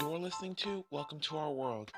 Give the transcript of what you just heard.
You're listening to Welcome to Our World.